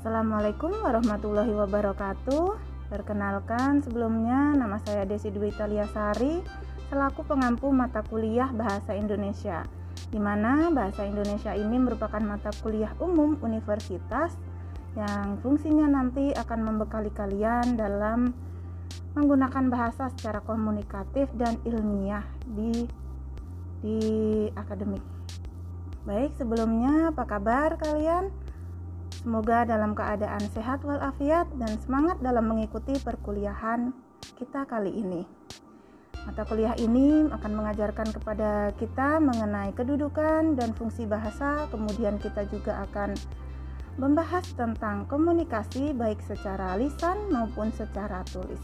Assalamualaikum warahmatullahi wabarakatuh. Perkenalkan sebelumnya nama saya Desi Dwi Sari selaku pengampu mata kuliah Bahasa Indonesia di mana Bahasa Indonesia ini merupakan mata kuliah umum universitas yang fungsinya nanti akan membekali kalian dalam menggunakan bahasa secara komunikatif dan ilmiah di di akademik. Baik, sebelumnya apa kabar kalian? Semoga dalam keadaan sehat walafiat dan semangat dalam mengikuti perkuliahan kita kali ini. Mata kuliah ini akan mengajarkan kepada kita mengenai kedudukan dan fungsi bahasa, kemudian kita juga akan membahas tentang komunikasi baik secara lisan maupun secara tulis.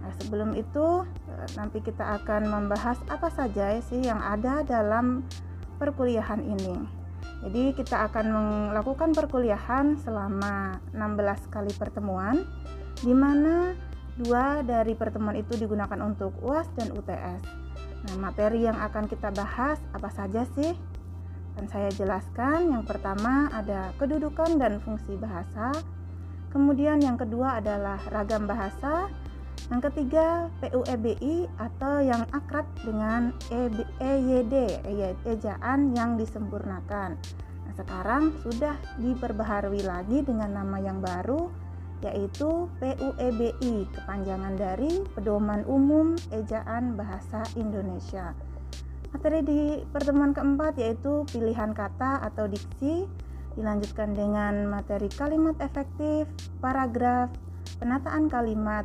Nah, sebelum itu eh, nanti kita akan membahas apa saja sih yang ada dalam perkuliahan ini. Jadi kita akan melakukan perkuliahan selama 16 kali pertemuan di mana dua dari pertemuan itu digunakan untuk UAS dan UTS. Nah, materi yang akan kita bahas apa saja sih? Dan saya jelaskan. Yang pertama ada kedudukan dan fungsi bahasa. Kemudian yang kedua adalah ragam bahasa. Yang ketiga PUEBI atau yang akrab dengan EYD, ejaan yang disempurnakan. Nah, sekarang sudah diperbaharui lagi dengan nama yang baru yaitu PUEBI, kepanjangan dari Pedoman Umum Ejaan Bahasa Indonesia. Materi di pertemuan keempat yaitu pilihan kata atau diksi, dilanjutkan dengan materi kalimat efektif, paragraf, penataan kalimat,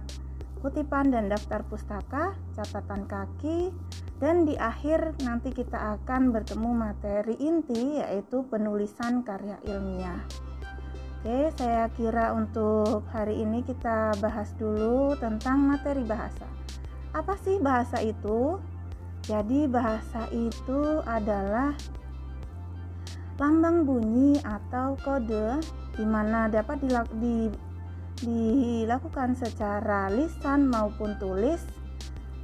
kutipan dan daftar pustaka, catatan kaki, dan di akhir nanti kita akan bertemu materi inti yaitu penulisan karya ilmiah. Oke, saya kira untuk hari ini kita bahas dulu tentang materi bahasa. Apa sih bahasa itu? Jadi bahasa itu adalah lambang bunyi atau kode di mana dapat di dilakukan secara lisan maupun tulis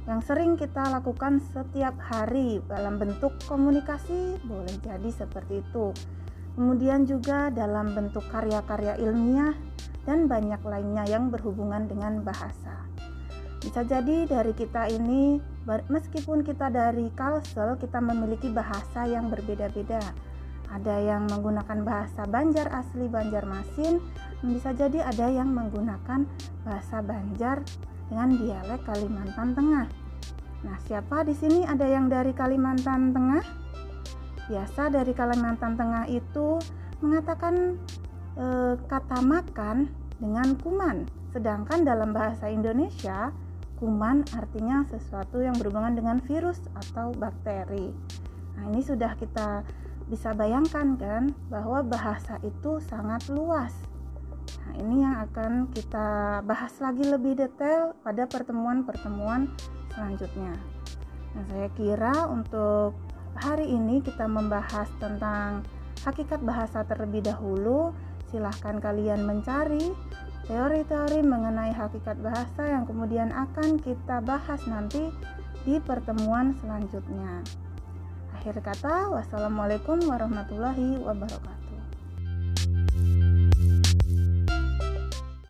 yang sering kita lakukan setiap hari dalam bentuk komunikasi boleh jadi seperti itu. Kemudian juga dalam bentuk karya-karya ilmiah dan banyak lainnya yang berhubungan dengan bahasa. Bisa jadi dari kita ini meskipun kita dari Kalsel kita memiliki bahasa yang berbeda-beda. Ada yang menggunakan bahasa Banjar asli Banjarmasin, bisa jadi ada yang menggunakan bahasa Banjar dengan dialek Kalimantan Tengah. Nah, siapa di sini ada yang dari Kalimantan Tengah? Biasa dari Kalimantan Tengah itu mengatakan e, kata makan dengan kuman, sedangkan dalam bahasa Indonesia kuman artinya sesuatu yang berhubungan dengan virus atau bakteri. Nah, ini sudah kita bisa bayangkan kan bahwa bahasa itu sangat luas. Nah, ini yang akan kita bahas lagi lebih detail pada pertemuan-pertemuan selanjutnya. Nah, saya kira untuk hari ini kita membahas tentang hakikat bahasa terlebih dahulu. Silahkan kalian mencari teori-teori mengenai hakikat bahasa yang kemudian akan kita bahas nanti di pertemuan selanjutnya. Akhir kata, wassalamualaikum warahmatullahi wabarakatuh.